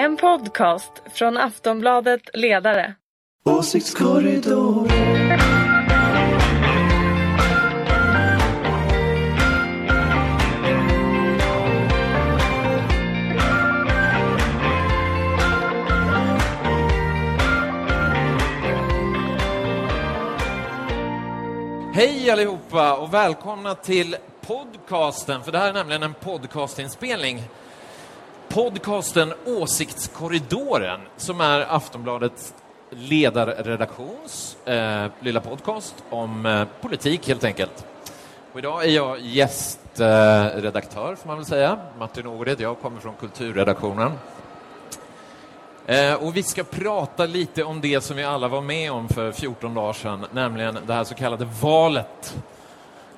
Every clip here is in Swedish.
En podcast från Aftonbladet Ledare. Åsiktskorridoren. Hej allihopa och välkomna till podcasten, för det här är nämligen en podcastinspelning. Podcasten Åsiktskorridoren, som är Aftonbladets ledarredaktions eh, lilla podcast om eh, politik helt enkelt. Och idag är jag gästredaktör, eh, får man väl säga. Martin Ågred, jag kommer från kulturredaktionen. Eh, och vi ska prata lite om det som vi alla var med om för 14 dagar sedan, nämligen det här så kallade valet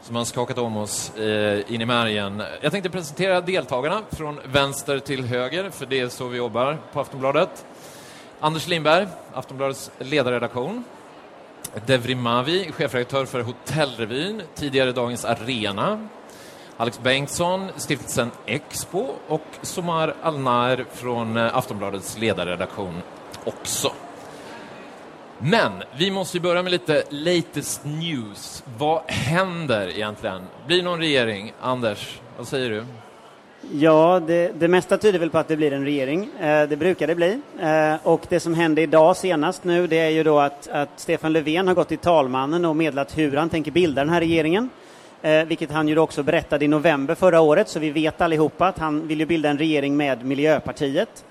som har skakat om oss eh, in i märgen. Jag tänkte presentera deltagarna från vänster till höger, för det är så vi jobbar på Aftonbladet. Anders Lindberg, Aftonbladets ledarredaktion. Devrim Mavi, chefredaktör för Hotellrevyn, tidigare Dagens Arena. Alex Bengtsson, stiftelsen Expo och Somar Alnar från eh, Aftonbladets ledarredaktion också. Men vi måste börja med lite latest news. Vad händer egentligen? Blir det någon regering? Anders, vad säger du? Ja, det, det mesta tyder väl på att det blir en regering. Eh, det brukar det bli. Eh, och det som hände idag senast nu, det är ju då att, att Stefan Löfven har gått till talmannen och meddelat hur han tänker bilda den här regeringen. Eh, vilket han ju också berättade i november förra året, så vi vet allihopa att han vill ju bilda en regering med Miljöpartiet.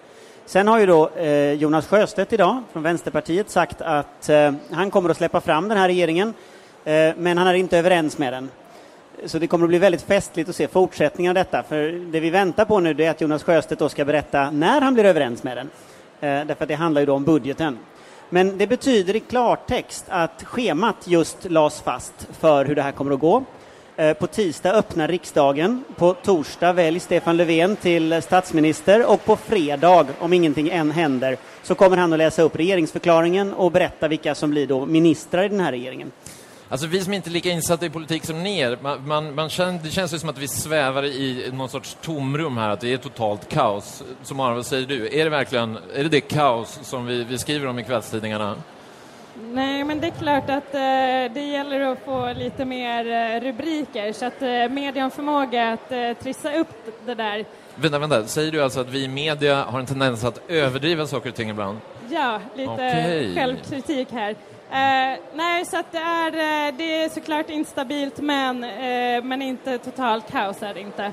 Sen har ju då eh, Jonas Sjöstedt idag från Vänsterpartiet sagt att eh, han kommer att släppa fram den här regeringen, eh, men han är inte överens med den. Så det kommer att bli väldigt festligt att se fortsättningen av detta, för det vi väntar på nu är att Jonas Sjöstedt då ska berätta när han blir överens med den. Eh, därför att det handlar ju då om budgeten. Men det betyder i klartext att schemat just lades fast för hur det här kommer att gå. Eh, på tisdag öppnar riksdagen. På torsdag väljs Stefan Löfven till statsminister och på fredag, om ingenting än händer, så kommer han att läsa upp regeringsförklaringen och berätta vilka som blir då ministrar i den här regeringen. Alltså vi som inte är lika insatta i politik som ni är, man, man, man känner, det känns ju som att vi svävar i någon sorts tomrum här, att det är totalt kaos. Som vad säger du? Är det verkligen är det, det kaos som vi, vi skriver om i kvällstidningarna? Nej, men det är klart att eh, det gäller att få lite mer eh, rubriker så att eh, media har förmåga att eh, trissa upp det där. Vänta, vänta, säger du alltså att vi i media har en tendens att överdriva saker och ting ibland? Ja, lite Okej. självkritik här. Eh, nej, så att det är, eh, det är såklart instabilt men, eh, men inte totalt kaos är det inte.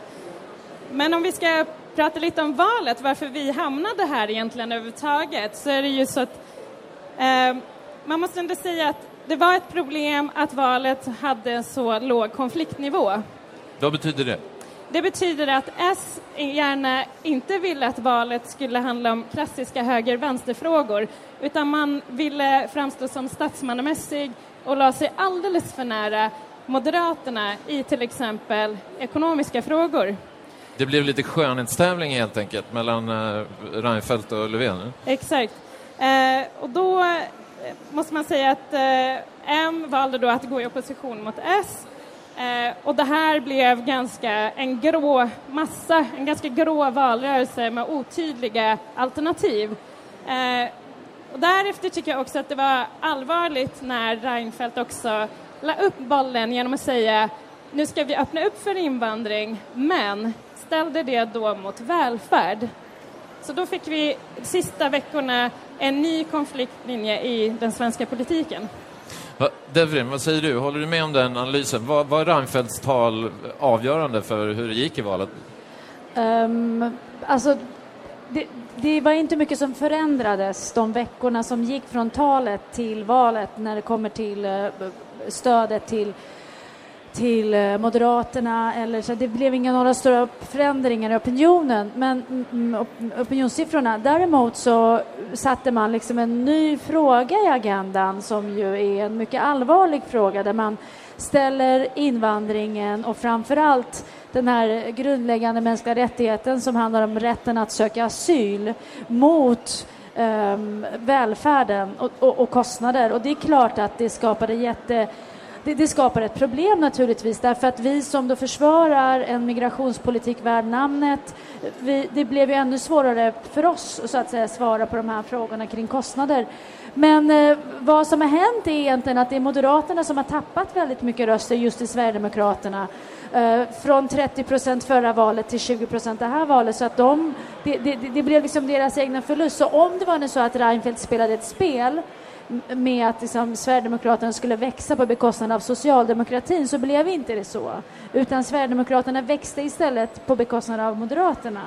Men om vi ska prata lite om valet, varför vi hamnade här egentligen överhuvudtaget, så är det ju så att man måste ändå säga att det var ett problem att valet hade så låg konfliktnivå. Vad betyder det? Det betyder att S gärna inte ville att valet skulle handla om klassiska höger-vänsterfrågor utan man ville framstå som statsmannamässig och la sig alldeles för nära Moderaterna i till exempel ekonomiska frågor. Det blev lite skönhetstävling helt enkelt mellan uh, Reinfeldt och Löfven? Exakt. Eh, och då eh, Eh, måste man säga att eh, M valde då att gå i opposition mot S eh, och det här blev ganska en grå massa, en ganska grå valrörelse med otydliga alternativ. Och därefter tycker jag också att det var allvarligt när Reinfeldt också la upp bollen genom att säga nu ska vi öppna upp för invandring, men ställde det då mot välfärd. Så då fick vi de sista veckorna en ny konfliktlinje i den svenska politiken. Va, Devrim, vad säger du? Håller du med om den analysen? Var, var Reinfeldts tal avgörande för hur det gick i valet? Um, alltså, det, det, var inte mycket som förändrades de veckorna som gick från talet till valet när det kommer till uh, stödet till till eh, Moderaterna eller så det blev inga några stora förändringar i opinionen men mm, mm, opinionssiffrorna. Däremot så satte man liksom en ny fråga i agendan som ju är en mycket allvarlig fråga där man ställer invandringen och framförallt den här grundläggande mänskliga rättigheten som handlar om rätten att söka asyl mot um, välfärden och, och, och kostnader. Och det är klart att det skapade jätte det, det, skapar ett problem naturligtvis därför att vi som då försvarar en migrationspolitik värd namnet, vi, det blev ju ännu svårare för oss så att säga svara på de här frågorna kring kostnader. Men eh, vad som har hänt är egentligen att det är Moderaterna som har tappat väldigt mycket röster just i Sverigedemokraterna. Eh, från 30 procent förra valet till 20 procent det här valet. Så att de, det, det, det blev liksom deras egna förlust. Så om det var så att Reinfeldt spelade ett spel med att liksom Sverigedemokraterna skulle växa på bekostnad av socialdemokratin så blev inte det så. Utan Sverigedemokraterna växte istället på bekostnad av Moderaterna.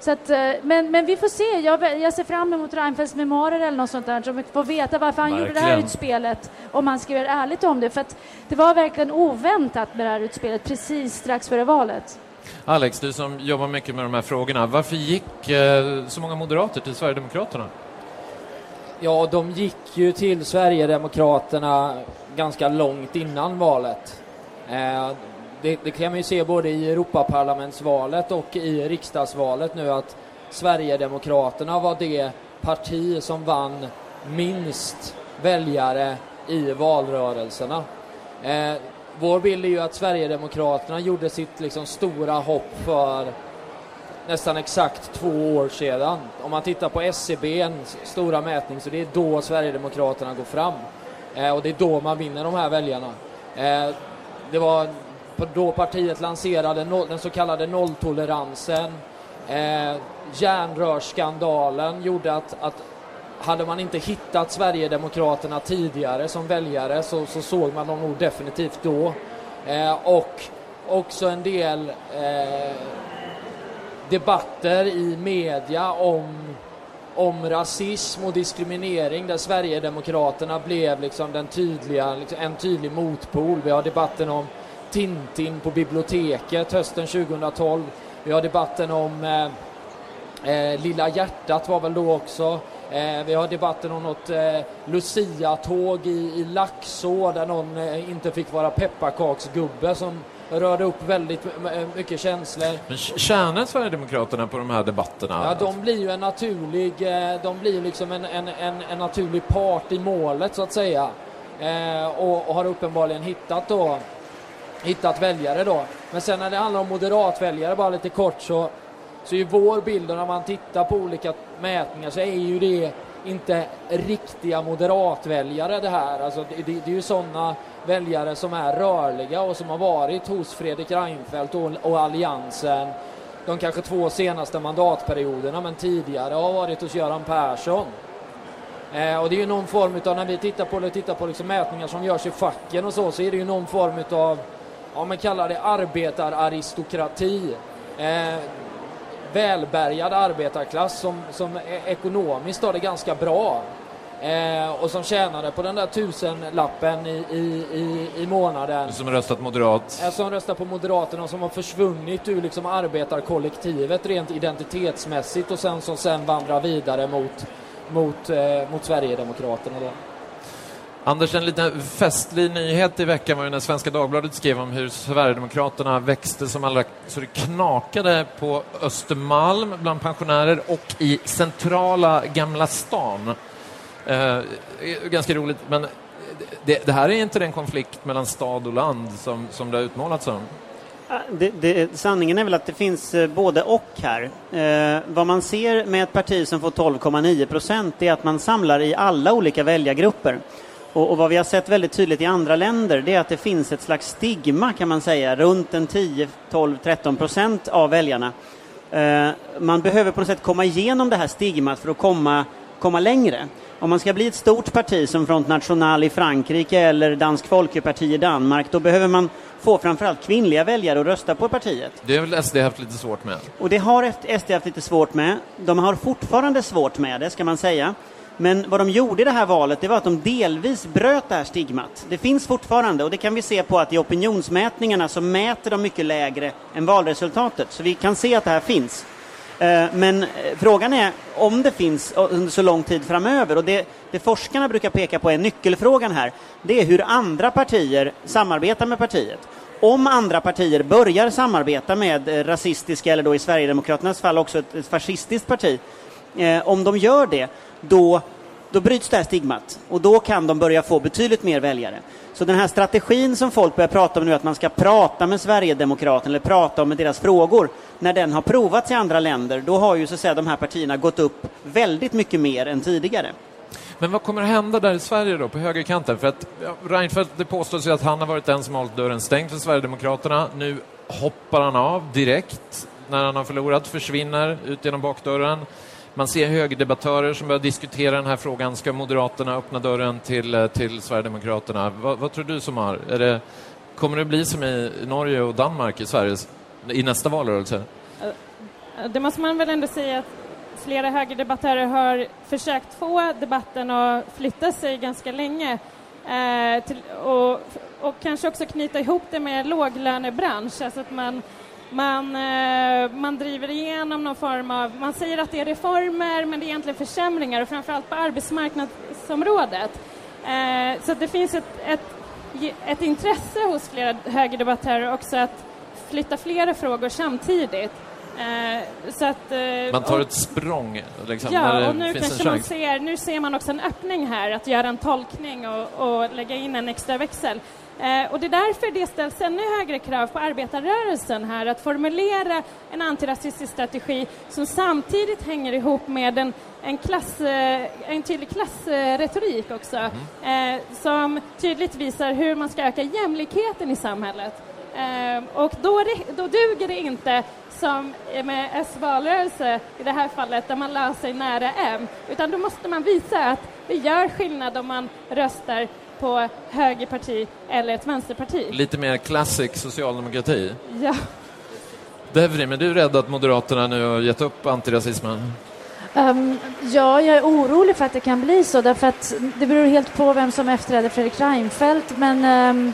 Så att, eh, men, men vi får se. Jag, jag ser fram emot Reinfeldts memoarer eller något sånt där så vi får veta varför han verkligen. gjorde det här utspelet om han skriver ärligt om det. För att det var verkligen oväntat med det här utspelet precis strax före valet. Alex, du som jobbar mycket med de här frågorna. Varför gick eh, så många moderater till Sverigedemokraterna? Ja, de gick ju till Sverigedemokraterna ganska långt innan valet. Eh, det, det, kan man ju se både i Europaparlamentsvalet och i riksdagsvalet nu att Sverigedemokraterna var det parti som vann minst väljare i valrörelserna. Eh, vår bild är ju att Sverigedemokraterna gjorde sitt liksom, stora hopp för nästan exakt två år sedan. Om man tittar på SCB, stora mätning, så det är då Sverigedemokraterna går fram. Eh, och det är då man vinner de här väljarna. Eh, det var då partiet lanserade no den så kallade nolltoleransen. Eh, järnrörsskandalen gjorde att, att hade man inte hittat Sverigedemokraterna tidigare som väljare så, så såg man dem nog definitivt då. Eh, och också en del eh, debatter i media om, om rasism och diskriminering där Sverigedemokraterna blev liksom den tydliga, liksom en tydlig motpol. Vi har debatten om Tintin på biblioteket hösten 2012. Vi har debatten om eh, eh, Lilla hjärtat var väl då också. Eh, vi har debatten om något eh, Lucia-tåg i, i Laxå där någon eh, inte fick vara pepparkaksgubbe som rörde upp väldigt mycket känslor. Men tjänar Sverigedemokraterna på de här debatterna? Ja, de blir ju en naturlig, eh, de blir liksom en, en, en, en naturlig part i målet så att säga. Eh, och, och, har uppenbarligen hittat då hittat väljare då. Men sen när det handlar om moderatväljare, bara lite kort, så, så är vår bild när man tittar på olika mätningar så är ju det inte riktiga moderatväljare det här. Alltså det, det, det är ju sådana väljare som är rörliga och som har varit hos Fredrik Reinfeldt och, och Alliansen de kanske två senaste mandatperioderna men tidigare har varit hos Göran Persson. Eh, och det är ju någon form av, när vi tittar på, tittar på liksom mätningar som görs i facken och så, så är det ju någon form av ja men kallar det arbetararistokrati. Eh, välbärgad arbetarklass som, som e- ekonomiskt har det ganska bra. Eh, och som tjänade på den där tusenlappen i, i, i, i månaden. Som röstat moderat. Eh, som röstar på Moderaterna och som har försvunnit ur liksom arbetarkollektivet rent identitetsmässigt och sen som sen vandrar vidare mot, mot, eh, mot Sverigedemokraterna. Då. Anders, en liten festlig nyhet i veckan var ju när Svenska Dagbladet skrev om hur Sverigedemokraterna växte som allra så det knakade på Östermalm bland pensionärer och i centrala Gamla stan. Eh, ganska roligt, men det, det, här är inte den konflikt mellan stad och land som, som det har utmålats som. Det, det, sanningen är väl att det finns eh, både och här. Eh, vad man ser med ett parti som får 12,9 procent är att man samlar i alla olika väljargrupper. Och, och, vad vi har sett väldigt tydligt i andra länder det är att det finns ett slags stigma kan man säga runt en 10, 12, 13 procent av väljarna. Eh, man behöver på något sätt komma igenom det här stigmat för att komma, komma längre. Om man ska bli ett stort parti som Front National i Frankrike eller Dansk Folkeparti i Danmark då behöver man få framförallt kvinnliga väljare att rösta på partiet. Det har väl SD haft lite svårt med? Och det har SD haft lite svårt med. De har fortfarande svårt med det, ska man säga. Men vad de gjorde i det här valet, det var att de delvis bröt det här stigmat. Det finns fortfarande, och det kan vi se på att i opinionsmätningarna så mäter de mycket lägre än valresultatet. Så vi kan se att det här finns. Eh, men eh, frågan är om det finns eh, under så lång tid framöver. Och det, det forskarna brukar peka på är nyckelfrågan här. Det är hur andra partier samarbetar med partiet. Om andra partier börjar samarbeta med rasistiska, eller då i Sverigedemokraternas fall också ett, ett fascistiskt parti, om de gör det, då då bryts det här stigmat och då kan de börja få betydligt mer väljare. Så den här strategin som folk börjar prata om nu, att man ska prata med Sverigedemokraterna eller prata om deras frågor, när den har provats i andra länder, då har ju så att säga de här partierna gått upp väldigt mycket mer än tidigare. Men vad kommer att hända där i Sverige då, på högerkanten? För att ja, Reinfeldt, det påstås ju att han har varit den som hållit dörren stängd för Sverigedemokraterna. Nu hoppar han av direkt när han har förlorat, försvinner ut genom bakdörren. Man ser högerdebattörer som börjar diskutera den här frågan. Ska Moderaterna öppna dörren till, eh, till Sverigedemokraterna? Vad, vad tror du som har? Är det, kommer det bli som i Norge och Danmark i Sverige i nästa valrörelse? Eh, det måste man väl ändå säga att flera högerdebattörer har försökt få debatten att flytta sig ganska länge eh, till, och, och kanske också knyta ihop det med låglönebransch, alltså att man man, eh, man driver igenom någon form av, man säger att det är reformer men det är egentligen försämringar och framförallt på arbetsmarknadsområdet. Eh, så det finns ett, ett, ett intresse hos flera högerdebattörer också att flytta flera frågor samtidigt. Eh, så att, man tar ett språng liksom, ja, och nu kanske man ser, nu ser man också en öppning här att göra en tolkning och, och lägga in en extra växel. Eh, och det är därför det ställs ännu högre krav på arbetarrörelsen här att formulera en antirasistisk strategi som samtidigt hänger ihop med en, en, klass, eh, en tydlig klassretorik också Mm. eh, som tydligt visar hur man ska öka jämlikheten i samhället. Och då, då duger det inte som med S-valrörelse i det här fallet där man la sig nära M utan då måste man visa att det gör skillnad om man röstar på högerparti eller ett vänsterparti. Lite mer classic socialdemokrati. Ja. Devrim, är du rädd att Moderaterna nu har gett upp antirasismen? Um, ja, jag är orolig för att det kan bli så, därför att det beror helt på vem som efterträder Fredrik Reinfeldt. Men um,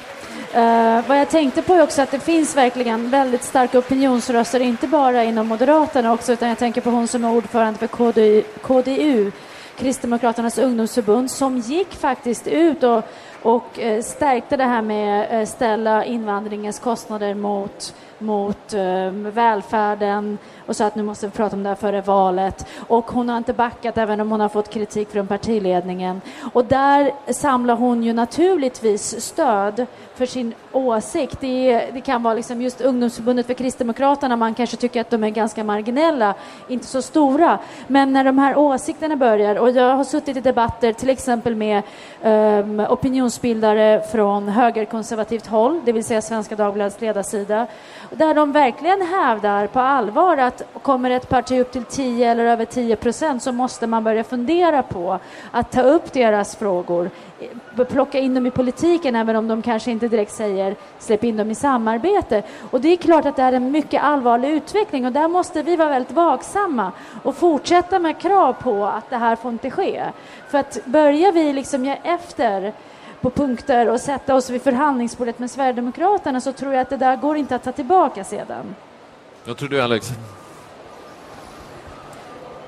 uh, vad jag tänkte på är också att det finns verkligen väldigt starka opinionsröster, inte bara inom Moderaterna också, utan jag tänker på hon som är ordförande för KDU, KDU Kristdemokraternas ungdomsförbund, som gick faktiskt ut och, och eh, stärkte det här med att ställa invandringens kostnader mot mot eh, välfärden och sa att nu måste vi prata om det här före valet. Och hon har inte backat även om hon har fått kritik från partiledningen. Och där samlar hon ju naturligtvis stöd för sin åsikt. Det, det kan vara liksom just ungdomsförbundet för Kristdemokraterna, man kanske tycker att de är ganska marginella, inte så stora. Men när de här åsikterna börjar, och jag har suttit i debatter till exempel med um, opinionsbildare från högerkonservativt håll, det vill säga Svenska Dagbladets ledarsida, där de verkligen hävdar på allvar att kommer ett parti upp till 10 eller över 10 procent så måste man börja fundera på att ta upp deras frågor, plocka in dem i politiken även om de kanske inte direkt säger släpp in dem i samarbete. Och det är klart att det är en mycket allvarlig utveckling och där måste vi vara väldigt vaksamma och fortsätta med krav på att det här får inte ske. För att börjar vi liksom ge efter på punkter och sätta oss vid förhandlingsbordet med Sverigedemokraterna så tror jag att det där går inte att ta tillbaka sedan. Vad tror du, Alex?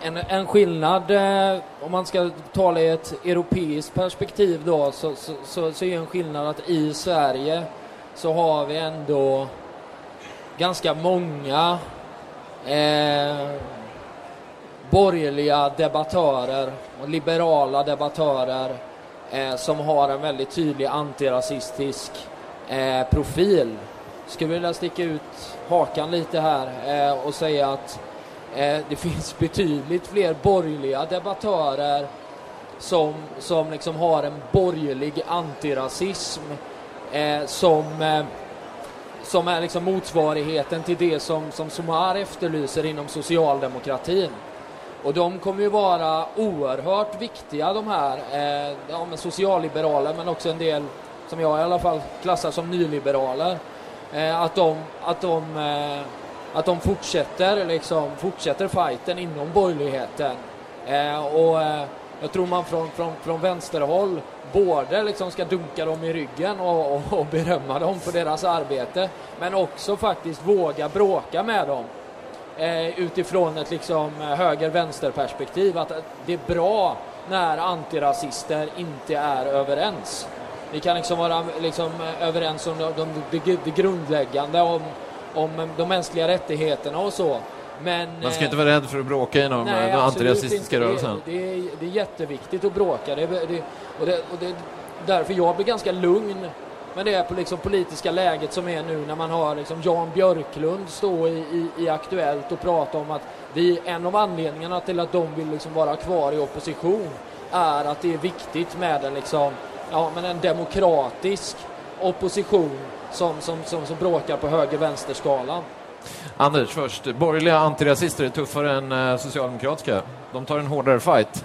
En, en skillnad, eh, om man ska tala i ett europeiskt perspektiv då, så, så, så, så är en skillnad att i Sverige så har vi ändå ganska många eh, borgerliga debattörer och liberala debattörer eh, som har en väldigt tydlig antirasistisk eh, profil. Skulle vilja sticka ut hakan lite här eh, och säga att eh, det finns betydligt fler borgerliga debattörer som, som liksom har en borgerlig antirasism eh, som, eh, som är liksom motsvarigheten till det som, som Somar efterlyser inom socialdemokratin. Och de kommer ju vara oerhört viktiga de här, eh, ja, men socialliberaler men också en del som jag i alla fall klassar som nyliberaler. Eh, att de, att de, eh, att de fortsätter, liksom, fortsätter fighten inom borgerligheten. Eh, och eh, jag tror man från, från, från vänsterhåll både liksom ska dunka dem i ryggen och, och, och berömma dem för deras arbete men också faktiskt våga bråka med dem eh, utifrån ett liksom höger-vänster-perspektiv att det är bra när antirasister inte är överens. Vi kan liksom vara liksom överens om de, de, det, det grundläggande, om, om de mänskliga rättigheterna och så. Men, Man ska eh, inte vara rädd för att bråka inom Nej, den antirasistiska rörelsen. Det, det, är, det är jätteviktigt att bråka. Det, det, och det, och det är därför jag blir ganska lugn men det på liksom politiska läget som är nu när man har liksom Jan Björklund stå i, i, i Aktuellt och prata om att vi, en av anledningarna till att de vill liksom vara kvar i opposition är att det är viktigt med en, liksom, ja, men en demokratisk opposition som, som, som, som bråkar på höger-vänster-skalan. Anders först. Borgerliga antirasister är tuffare än eh, socialdemokratiska. De tar en hårdare fight.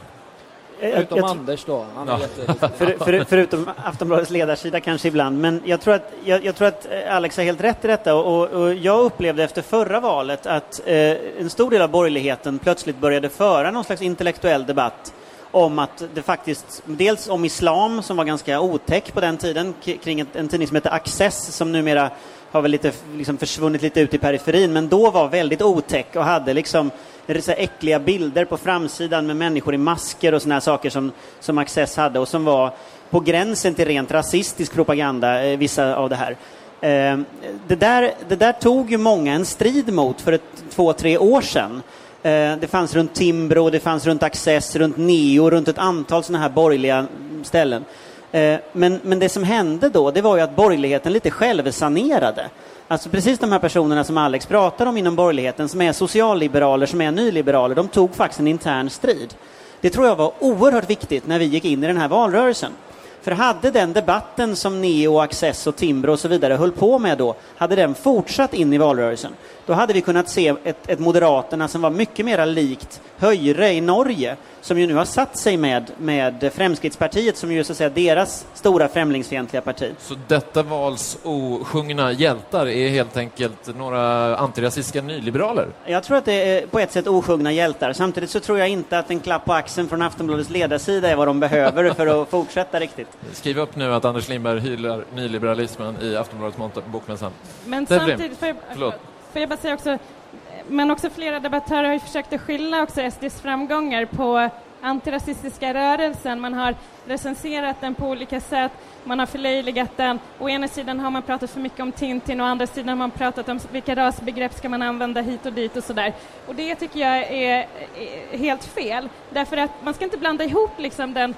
Jag- Utom jag- Anders då. Han är Ja. För, för, förutom Aftonbladets ledarsida kanske ibland, men jag tror att, jag, jag tror att eh, Alex har helt rätt i detta och, och, jag upplevde efter förra valet att eh, en stor del av borgerligheten plötsligt började föra någon slags intellektuell debatt om att det faktiskt, dels om islam som var ganska otäck på den tiden, kring en, en tidning som heter Access som numera har väl lite liksom försvunnit lite ut i periferin, men då var väldigt otäck och hade liksom så här äckliga bilder på framsidan med människor i masker och såna här saker som, som Access hade och som var på gränsen till rent rasistisk propaganda, eh, vissa av det här. Eh, det, där, det där tog ju många en strid mot för ett, två, tre år sedan. Eh, det fanns runt Timbro, det fanns runt Access, runt Neo, runt ett antal sådana här borgerliga ställen. Eh, men, men det som hände då, det var ju att borgerligheten lite självsanerade. Alltså precis de här personerna som Alex pratar om inom borgerligheten, som är socialliberaler, som är nyliberaler, de tog faktiskt en intern strid. Det tror jag var oerhört viktigt när vi gick in i den här valrörelsen. För hade den debatten som Neo, Access och Timbro och så vidare höll på med då, hade den fortsatt in i valrörelsen, då hade vi kunnat se ett, ett Moderaterna som var mycket mer likt Höjre i Norge, som ju nu har satt sig med, med Fremskrittspartiet, som ju är så att säga deras stora främlingsfientliga parti. Så detta vals osjungna hjältar är helt enkelt några antirasistiska nyliberaler. Jag tror att det är på ett sätt osjungna hjältar. Samtidigt så tror jag inte att en klapp på axeln från Aftonbladets ledarsida är vad de behöver för att fortsätta riktigt. Skriv upp nu att Anders Lindberg hyllar nyliberalismen i Aftonbladets bokmässan. Men Devrim, samtidigt, får jag, förlåt. får jag bara säga också, men också flera debattörer har ju försökt att skylla också SDs framgångar på antirasistiska rörelsen. Man har recenserat den på olika sätt, man har förlöjligat den. Å ena sidan har man pratat för mycket om Tintin, å andra sidan har man pratat om vilka rasbegrepp ska man använda hit och dit och sådär. Och det tycker jag är, helt fel, därför att man ska inte blanda ihop liksom den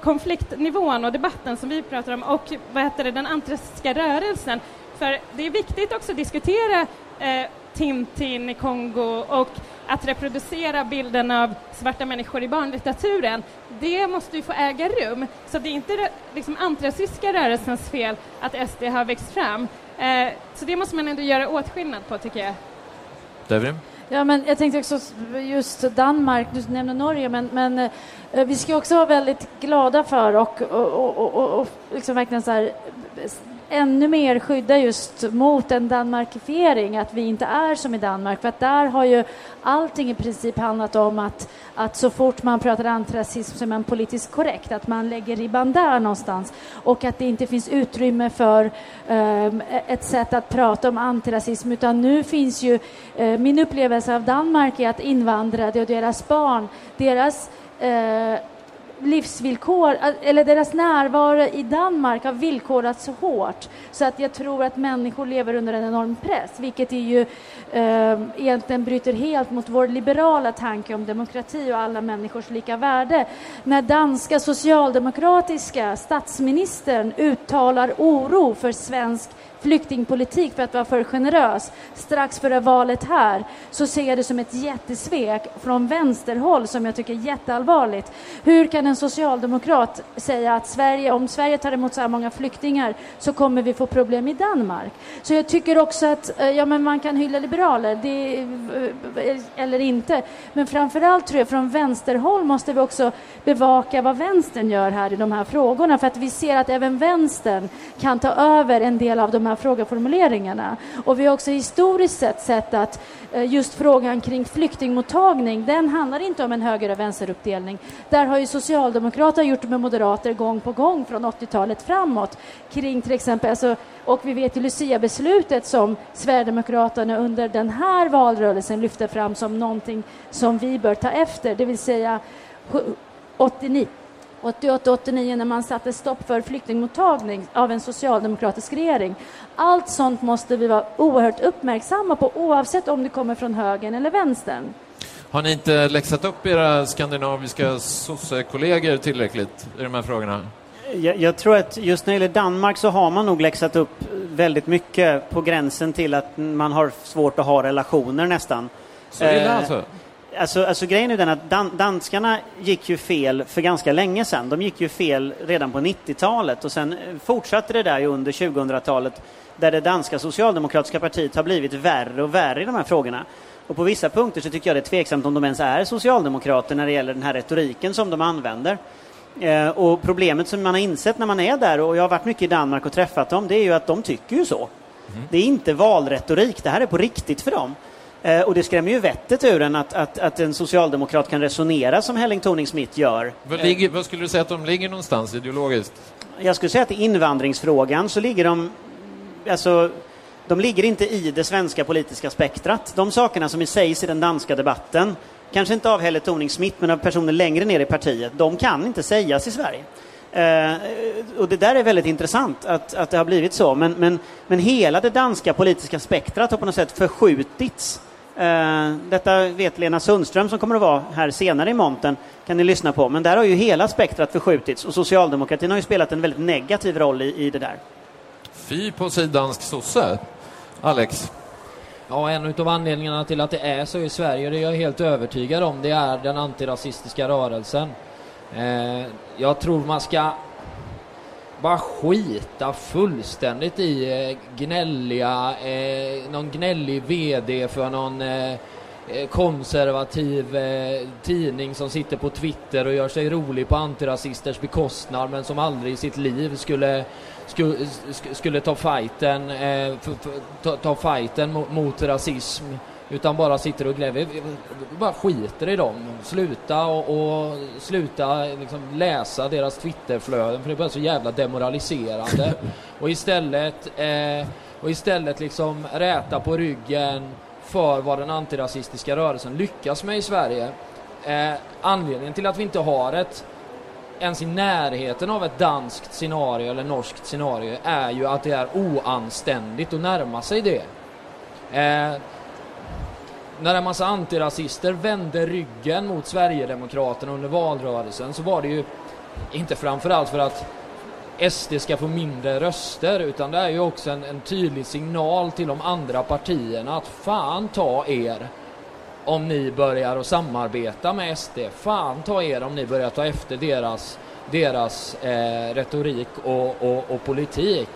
konfliktnivån och debatten som vi pratar om och vad heter det, den antirasistiska rörelsen. För det är viktigt också att diskutera eh, Tintin i Kongo och att reproducera bilden av svarta människor i barnlitteraturen. Det måste ju få äga rum. Så det är inte liksom, antirasistiska rörelsens fel att SD har växt fram. Eh, så det måste man ändå göra åtskillnad på, tycker jag. Devrim? Ja, men jag tänkte också just Danmark, du nämnde Norge, men, men eh, vi ska också vara väldigt glada för och, och, och, och, och liksom verkligen så här, eh, ännu mer skydda just mot en danmarkifiering, att vi inte är som i Danmark. För att där har ju allting i princip handlat om att, att så fort man pratar antirasism så är man politiskt korrekt, att man lägger ribban där någonstans och att det inte finns utrymme för um, ett sätt att prata om antirasism utan nu finns ju, uh, min upplevelse av Danmark är att invandrade och deras barn, deras uh, livsvillkor, eller deras närvaro i Danmark har villkorats så hårt så att jag tror att människor lever under en enorm press, vilket är ju eh, egentligen bryter helt mot vår liberala tanke om demokrati och alla människors lika värde. När danska socialdemokratiska statsministern uttalar oro för svensk flyktingpolitik för att vara för generös strax före valet här så ser jag det som ett jättesvek från vänsterhåll som jag tycker är jätteallvarligt. Hur kan en socialdemokrat säga att Sverige, om Sverige tar emot så här många flyktingar så kommer vi få problem i Danmark? Så jag tycker också att eh, ja, men man kan hylla liberaler, det, eh, eller inte. Men framförallt tror jag från vänsterhåll måste vi också bevaka vad vänstern gör här i de här frågorna för att vi ser att även vänstern kan ta över en del av de här frågeformuleringarna. Och vi har också historiskt sett sett att eh, just frågan kring flyktingmottagning, den handlar inte om en höger och vänsteruppdelning. Där har ju Socialdemokraterna gjort med moderater gång på gång från 80-talet framåt kring till exempel, alltså, och vi vet ju Lucia-beslutet som Sverigedemokraterna under den här valrörelsen lyfte fram som någonting som vi bör ta efter, det vill säga 89 88-89 när man satte stopp för flyktingmottagning av en socialdemokratisk regering. Allt sånt måste vi vara oerhört uppmärksamma på oavsett om det kommer från högern eller vänstern. Har ni inte läxat upp era skandinaviska sossekollegor tillräckligt i de här frågorna? Jag, jag, tror att just när det gäller Danmark så har man nog läxat upp väldigt mycket på gränsen till att man har svårt att ha relationer nästan. Så illa Eh, alltså? Alltså, alltså grejen är den att dan danskarna gick ju fel för ganska länge sedan. De gick ju fel redan på 90-talet och sen fortsatte det där under 2000-talet där det danska socialdemokratiska partiet har blivit värre och värre i de här frågorna. Och på vissa punkter så tycker jag det är tveksamt om de ens är socialdemokrater när det gäller den här retoriken som de använder. Eh, och problemet som man har insett när man är där, och jag har varit mycket i Danmark och träffat dem, det är ju att de tycker ju så. Det är inte valretorik, det här är på riktigt för dem. Eh, och det skrämmer ju vettet ur en att, att, att en socialdemokrat kan resonera som Helling Thorning-Smith gör. Vad, ligger, vad skulle du säga att de ligger någonstans ideologiskt? Jag skulle säga att i invandringsfrågan så ligger de, alltså, de ligger inte i det svenska politiska spektrat. De sakerna som sägs i den danska debatten, kanske inte av Helle Thorning-Smith men av personer längre ner i partiet, de kan inte sägas i Sverige. Eh, och det där är väldigt intressant att, att det har blivit så. Men, men, men hela det danska politiska spektrat har på något sätt förskjutits. Eh, detta vet Lena Sundström som kommer att vara här senare i monten, kan ni lyssna på. Men där har ju hela spektrat förskjutits och socialdemokratin har ju spelat en väldigt negativ roll i, i det där. Fy på sig dansk sosse. Alex? Ja, en av anledningarna till att det är så i Sverige, det är jag helt övertygad om, det är den antirasistiska rörelsen. Eh, jag tror man ska bara skita fullständigt i eh, gnälliga, eh, någon gnällig VD för någon eh, eh, konservativ eh, tidning som sitter på Twitter och gör sig rolig på antirasisters bekostnad men som aldrig i sitt liv skulle skulle, skulle ta fighten, eh, för, för, ta, ta fighten mot, mot rasism utan bara sitter och vi bara skiter i dem. Sluta och, och sluta liksom läsa deras Twitterflöden för det är bara så jävla demoraliserande. och istället eh, och istället liksom räta på ryggen för vad den antirasistiska rörelsen lyckas med i Sverige. Eh, anledningen till att vi inte har ett ens i närheten av ett danskt scenario eller norskt scenario är ju att det är oanständigt att närma sig det. Eh, när en massa antirasister vände ryggen mot Sverigedemokraterna under valrörelsen så var det ju inte framförallt för att SD ska få mindre röster utan det är ju också en, en tydlig signal till de andra partierna att fan ta er om ni börjar att samarbeta med SD. Fan ta er om ni börjar ta efter deras, deras eh, retorik och, och, och politik.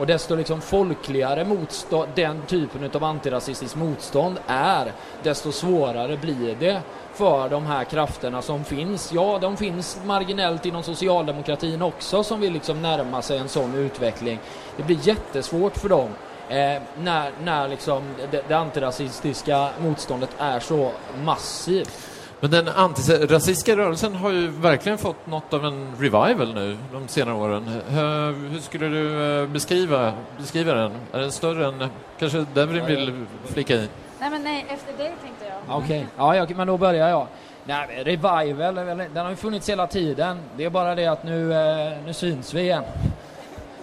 Och desto liksom folkligare motstånd, den typen av antirasistiskt motstånd är, desto svårare blir det för de här krafterna som finns. Ja, de finns marginellt inom socialdemokratin också som vill liksom närma sig en sån utveckling. Det blir jättesvårt för dem eh, när, när liksom det, det antirasistiska motståndet är så massivt. Men den antirasistiska rörelsen har ju verkligen fått något av en revival nu de senare åren. Hur, skulle du eh, beskriva, beskriva den? Är den större än... Kanske Devrin vill flika i? Nej, men nej, efter dig tänkte jag. Okej, ja, ja, men då börjar jag. Nej, men revival, den har ju funnits hela tiden. Det är bara det att nu, eh, nu syns vi igen.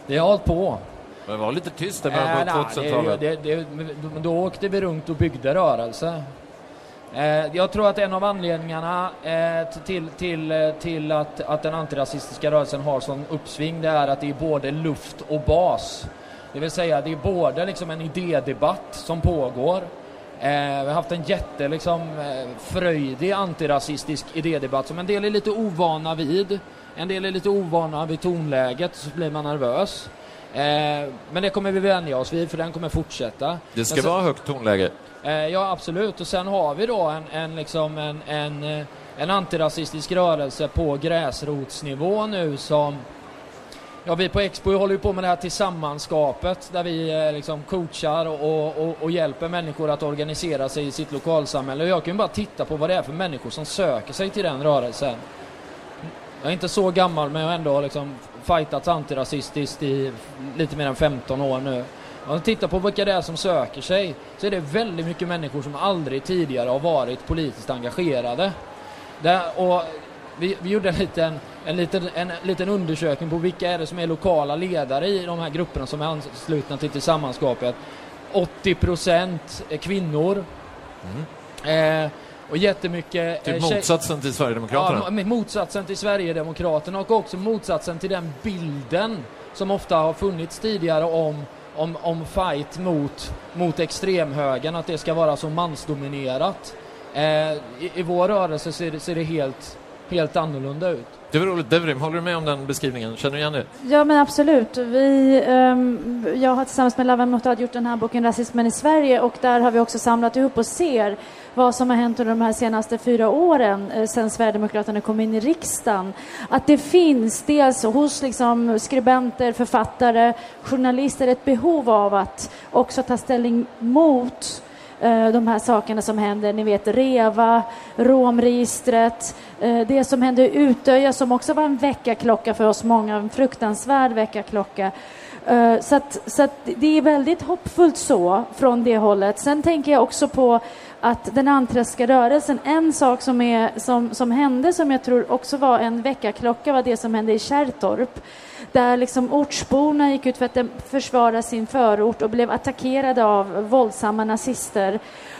Det har hållit på. Det var lite tyst där på nej, 2000-talet. det, det, det, men då åkte vi runt och byggde rörelse. Eh, jag tror att en av anledningarna eh, till, till, eh, till att, att den antirasistiska rörelsen har sån uppsving det är att det är både luft och bas. Det vill säga det är både liksom en idédebatt som pågår Eh, vi har haft en jätte, liksom, fröjdig antirasistisk idédebatt som en del är lite ovana vid. En del är lite ovana vid tonläget, så blir man nervös. Eh, men det kommer vi vänja oss vid, för den kommer fortsätta. Det ska så- vara högt tonläge. Eh, ja, absolut. Och sen har vi då en, en, liksom en, en, eh, en antirasistisk rörelse på gräsrotsnivå nu som Ja, vi på Expo håller ju på med det här tillsammanskapet där vi eh, liksom coachar och, och, och hjälper människor att organisera sig i sitt lokalsamhälle. Och jag kan ju bara titta på vad det är för människor som söker sig till den rörelsen. Jag är inte så gammal men jag har ändå liksom fightats antirasistiskt i lite mer än 15 år nu. Om man tittar på vilka det är som söker sig så är det väldigt mycket människor som aldrig tidigare har varit politiskt engagerade. Det, och vi, vi gjorde en liten, en, liten, en liten undersökning på vilka är det som är lokala ledare i de här grupperna som är anslutna till Tillsammanskapet. 80 procent är kvinnor. Eh, och jättemycket... Mm. Typ eh, tjej- motsatsen till Sverigedemokraterna. Ja, motsatsen till Sverigedemokraterna och också motsatsen till den bilden som ofta har funnits tidigare om, om, om fight mot, mot extremhögern, att det ska vara så mansdominerat. Eh, i, I vår rörelse ser det, ser det helt, helt annorlunda ut. Det var roligt. Devrim, håller du med om den beskrivningen? Känner du igen det? Ja men absolut. Vi, um, jag har tillsammans med Lavan Motad gjort den här boken Rasismen i Sverige och där har vi också samlat ihop och ser vad som har hänt under de här senaste fyra åren eh, sedan Sverigedemokraterna kom in i riksdagen. Att det finns dels hos liksom, skribenter, författare, journalister ett behov av att också ta ställning mot Eh, de här sakerna som händer. Ni vet REVA, romregistret, eh, det som hände i Utöja som också var en väckarklocka för oss många, en fruktansvärd väckarklocka. Eh, så, att, så att det är väldigt hoppfullt så från det hållet. Sen tänker jag också på att den anträska rörelsen, en sak som, är, som, som hände som jag tror också var en väckarklocka var det som hände i Kärrtorp där liksom ortsborna gick ut för att försvara sin förort och blev attackerade av våldsamma nazister.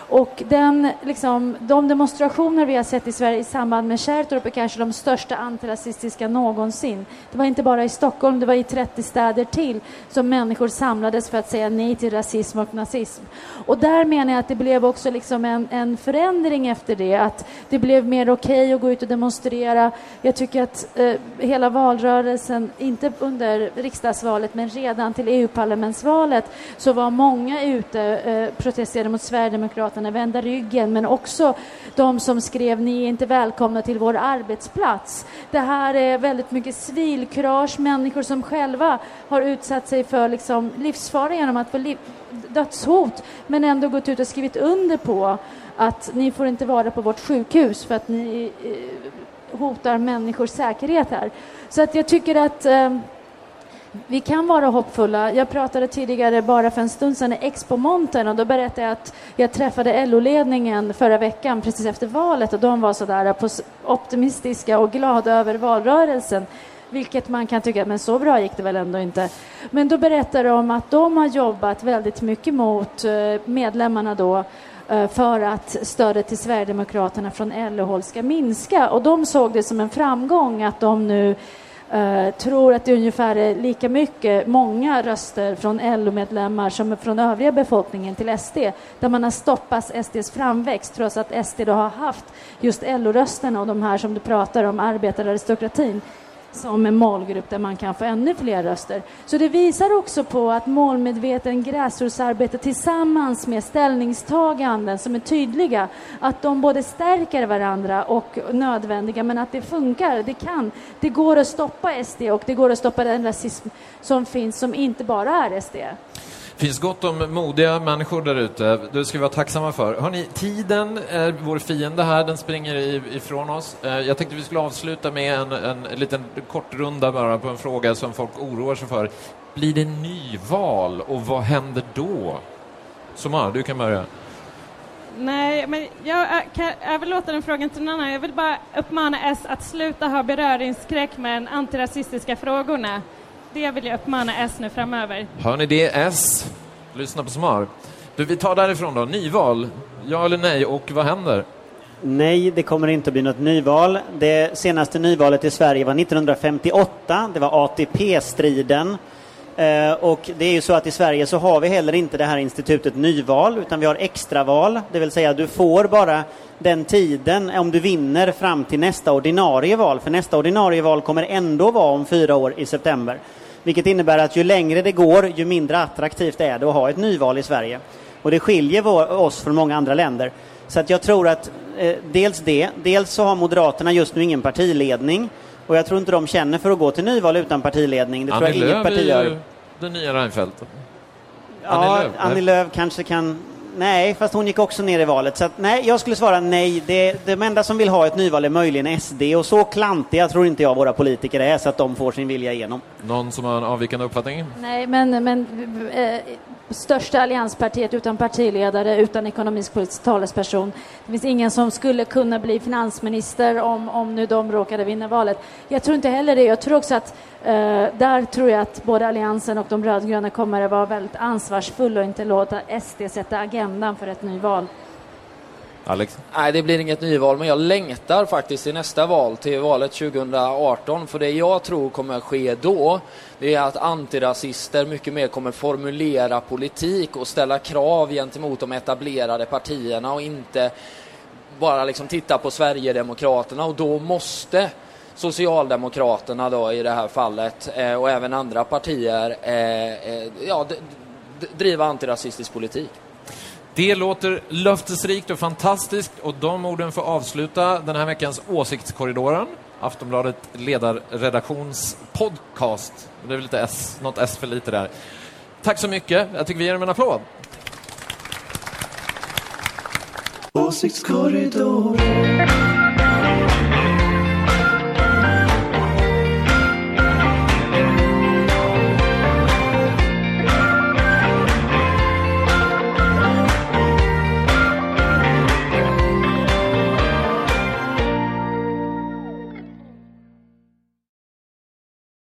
Och den, liksom, de demonstrationer vi har sett i Sverige i samband med Kärrtorp är kanske de största antirasistiska någonsin. Det var inte bara i Stockholm, det var i 30 städer till som människor samlades för att säga nej till rasism och nazism. Och där menar jag att det blev också liksom en, en förändring efter det, att det blev mer okej att gå ut och demonstrera. Jag tycker att eh, hela valrörelsen, inte under riksdagsvalet men redan till EU-parlamentsvalet så var många ute eh, protesterade mot Sverigedemokraterna, vända ryggen men också de som skrev ni är inte välkomna till vår arbetsplats. Det här är väldigt mycket civilkurage, människor som själva har utsatt sig för liksom, livsfara genom att få liv, dödshot men ändå gått ut och skrivit under på att ni får inte vara på vårt sjukhus för att ni eh, hotar människors säkerhet här. Så att jag tycker att eh, vi kan vara hoppfulla. Jag pratade tidigare, bara för en stund sedan, i Expo-montern och då berättade jag att jag träffade LO-ledningen förra veckan precis efter valet och de var sådär optimistiska och glada över valrörelsen. Vilket man kan tycka, men så bra gick det väl ändå inte. Men då berättar de att de har jobbat väldigt mycket mot eh, medlemmarna då eh, för att stödet till Sverigedemokraterna från LO-håll ska minska. Och de såg det som en framgång att de nu eh, tror att det är ungefär lika mycket, många röster från LO-medlemmar som från övriga befolkningen till SD, där man har stoppat SDs framväxt trots att SD då har haft just LO-rösterna och de här som du pratar om, arbetararistokratin som en målgrupp där man kan få ännu fler röster. Så det visar också på att målmedveten gräsrotsarbete tillsammans med ställningstaganden som är tydliga, att de både stärker varandra och nödvändiga, men att det funkar, det kan. Det går att stoppa SD och det går att stoppa den rasism som finns som inte bara är SD. Det finns gott om modiga människor där ute. Det ska vi vara tacksamma för. Hörrni, tiden är vår fiende här. Den springer ifrån oss. Eh, jag tänkte vi skulle avsluta med en, en liten kort runda bara på en fråga som folk oroar sig för. Blir det nyval och vad händer då? Somar, du kan börja. Nej, men jag kan överlåta den frågan till någon annan. Jag vill bara uppmana S att sluta ha beröringsskräck med de antirasistiska frågorna. Det vill jag uppmana S nu framöver. Hör ni det? S. Lyssna på Somar. Du, vi tar därifrån då. Nyval. Ja eller nej? Och vad händer? Nej, det kommer inte att bli något nyval. Det senaste nyvalet i Sverige var 1958. Det var ATP-striden. Eh, och det är ju så att i Sverige så har vi heller inte det här institutet nyval, utan vi har extraval. Det vill säga du får bara den tiden om du vinner fram till nästa ordinarie val. För nästa ordinarie val kommer ändå vara om fyra år i september. Vilket innebär att ju längre det går, ju mindre attraktivt är det att ha ett nyval i Sverige. Och det skiljer vår, oss från många andra länder. Så att jag tror att eh, dels det, dels så har Moderaterna just nu ingen partiledning. Och jag tror inte de känner för att gå till nyval utan partiledning. Det tror jag Annie inget Lööf parti gör. den nya Reinfeldt. Ja, Annie Lööf, Annie. Lööf kanske kan... Nej, fast hon gick också ner i valet. Så att, nej, jag skulle svara nej. Det, de enda som vill ha ett nyval är möjligen SD och så klantiga tror inte jag våra politiker är så att de får sin vilja igenom. Någon som har en avvikande uppfattning? Nej, men, men eh, största allianspartiet utan partiledare, utan ekonomisk-politisk talesperson. Det finns ingen som skulle kunna bli finansminister om, om nu de råkade vinna valet. Jag tror inte heller det. Jag tror också att eh, där tror jag att både Alliansen och de rödgröna kommer att vara väldigt ansvarsfulla och inte låta SD sätta agendan för ett nyval. Alex? Nej, det blir inget nyval, men jag längtar faktiskt till nästa val, till valet 2018. För det jag tror kommer att ske då, det är att antirasister mycket mer kommer formulera politik och ställa krav gentemot de etablerade partierna och inte bara liksom titta på Sverigedemokraterna och då måste Socialdemokraterna då i det här fallet eh, och även andra partier eh, eh, ja, driva antirasistisk politik. Det låter löftesrikt och fantastiskt och de orden får avsluta den här veckans Åsiktskorridoren. Aftonbladet ledarredaktions podcast. Det är lite S, något S för lite där. Tack så mycket. Jag tycker vi ger dem en applåd. Åsiktskorridoren